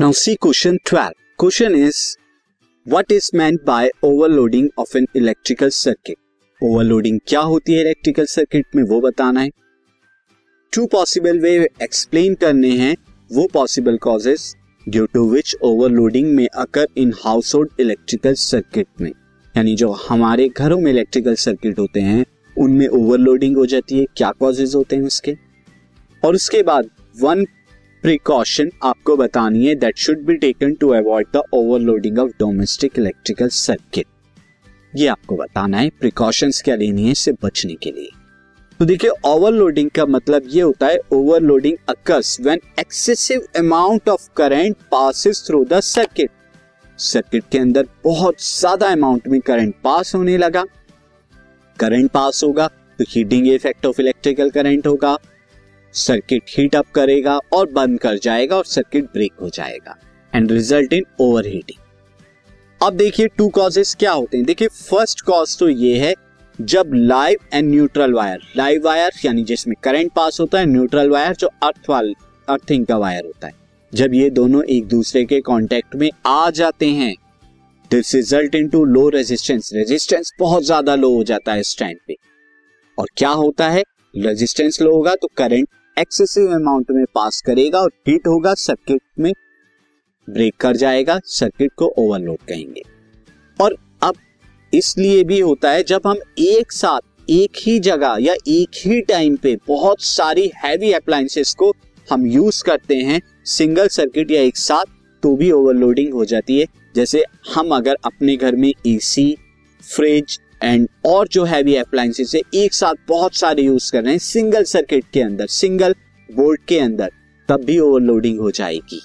Now see question 12 question is what is meant by overloading of an electrical circuit overloading क्या होती है electrical circuit में? वो बताना है। टू पॉसिबल वे एक्सप्लेन करने हैं। वो possible causes due to which overloading में occur in household electrical circuit में। यानी जो हमारे घरों में इलेक्ट्रिकल सर्किट होते हैं, उनमें ओवरलोडिंग हो जाती है। क्या कॉजेज होते हैं उसके? और उसके बाद वन प्रिकॉशन आपको बतानी है that should be taken to avoid the overloading of domestic electrical circuit ये आपको बताना है प्रिकॉशंस क्या लेनी है इससे बचने के लिए। तो देखिए ओवरलोडिंग का मतलब ये होता है overloading occurs when excessive amount of current passes through the circuit circuit के अंदर बहुत ज़्यादा अमाउंट में करंट पास होने लगा। करंट पास होगा तो heating effect of electrical current होगा। सर्किट हीट अप करेगा और बंद कर जाएगा और सर्किट ब्रेक हो जाएगा and result in over heating अब देखिए टू कॉजेस क्या होते हैं। देखिए फ़र्स्ट कॉज तो ये है, जब live and neutral wire live wire यानी जिसमें करंट पास होता है न्यूट्रल वायर जो अर्थ वाल अर्थिंग का वायर होता है। जब ये दोनों एक दूसरे के कांटेक्ट में आ जाते हैं this result in to low resistance resistance बहुत ज़्यादा लो हो जाता है टाइम पे। और क्या होता है? रेजिस्टेंस लो होगा तो करंट एक्सेसिव अमाउंट में पास करेगा और हीट होगा सर्किट में ब्रेक कर जाएगा सर्किट को ओवरलोड कहेंगे। और अब इसलिए भी होता है, जब हम एक साथ, एक ही जगह या एक ही टाइम पे बहुत सारी हैवी अप्लायंसेस को हम यूज़ करते हैं सिंगल सर्किट या एक साथ तो भी ओवरलोडिंग हो जाती है। जैसे हम अगर अपने घर में एसी फ्रिज एंड और जो हैवी अप्लायंसेस है, एक साथ बहुत सारे यूज़ कर रहे हैं सिंगल सर्किट के अंदर सिंगल बोर्ड के अंदर, तब भी ओवरलोडिंग हो जाएगी।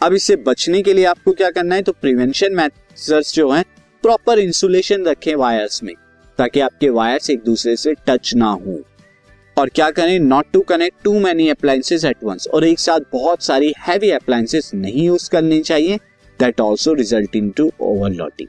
अब इससे बचने के लिए आपको क्या करना है तो प्रिवेंशन मेथड्स जो हैं प्रॉपर इंसुलेशन रखें वायर्स में, ताकि आपके वायर्स एक दूसरे से टच ना हो। और क्या करें not to connect too many appliances at once और एक साथ बहुत सारी हैवी अप्लायंसेस नहीं यूज़ करनी चाहिए that also result in to overloading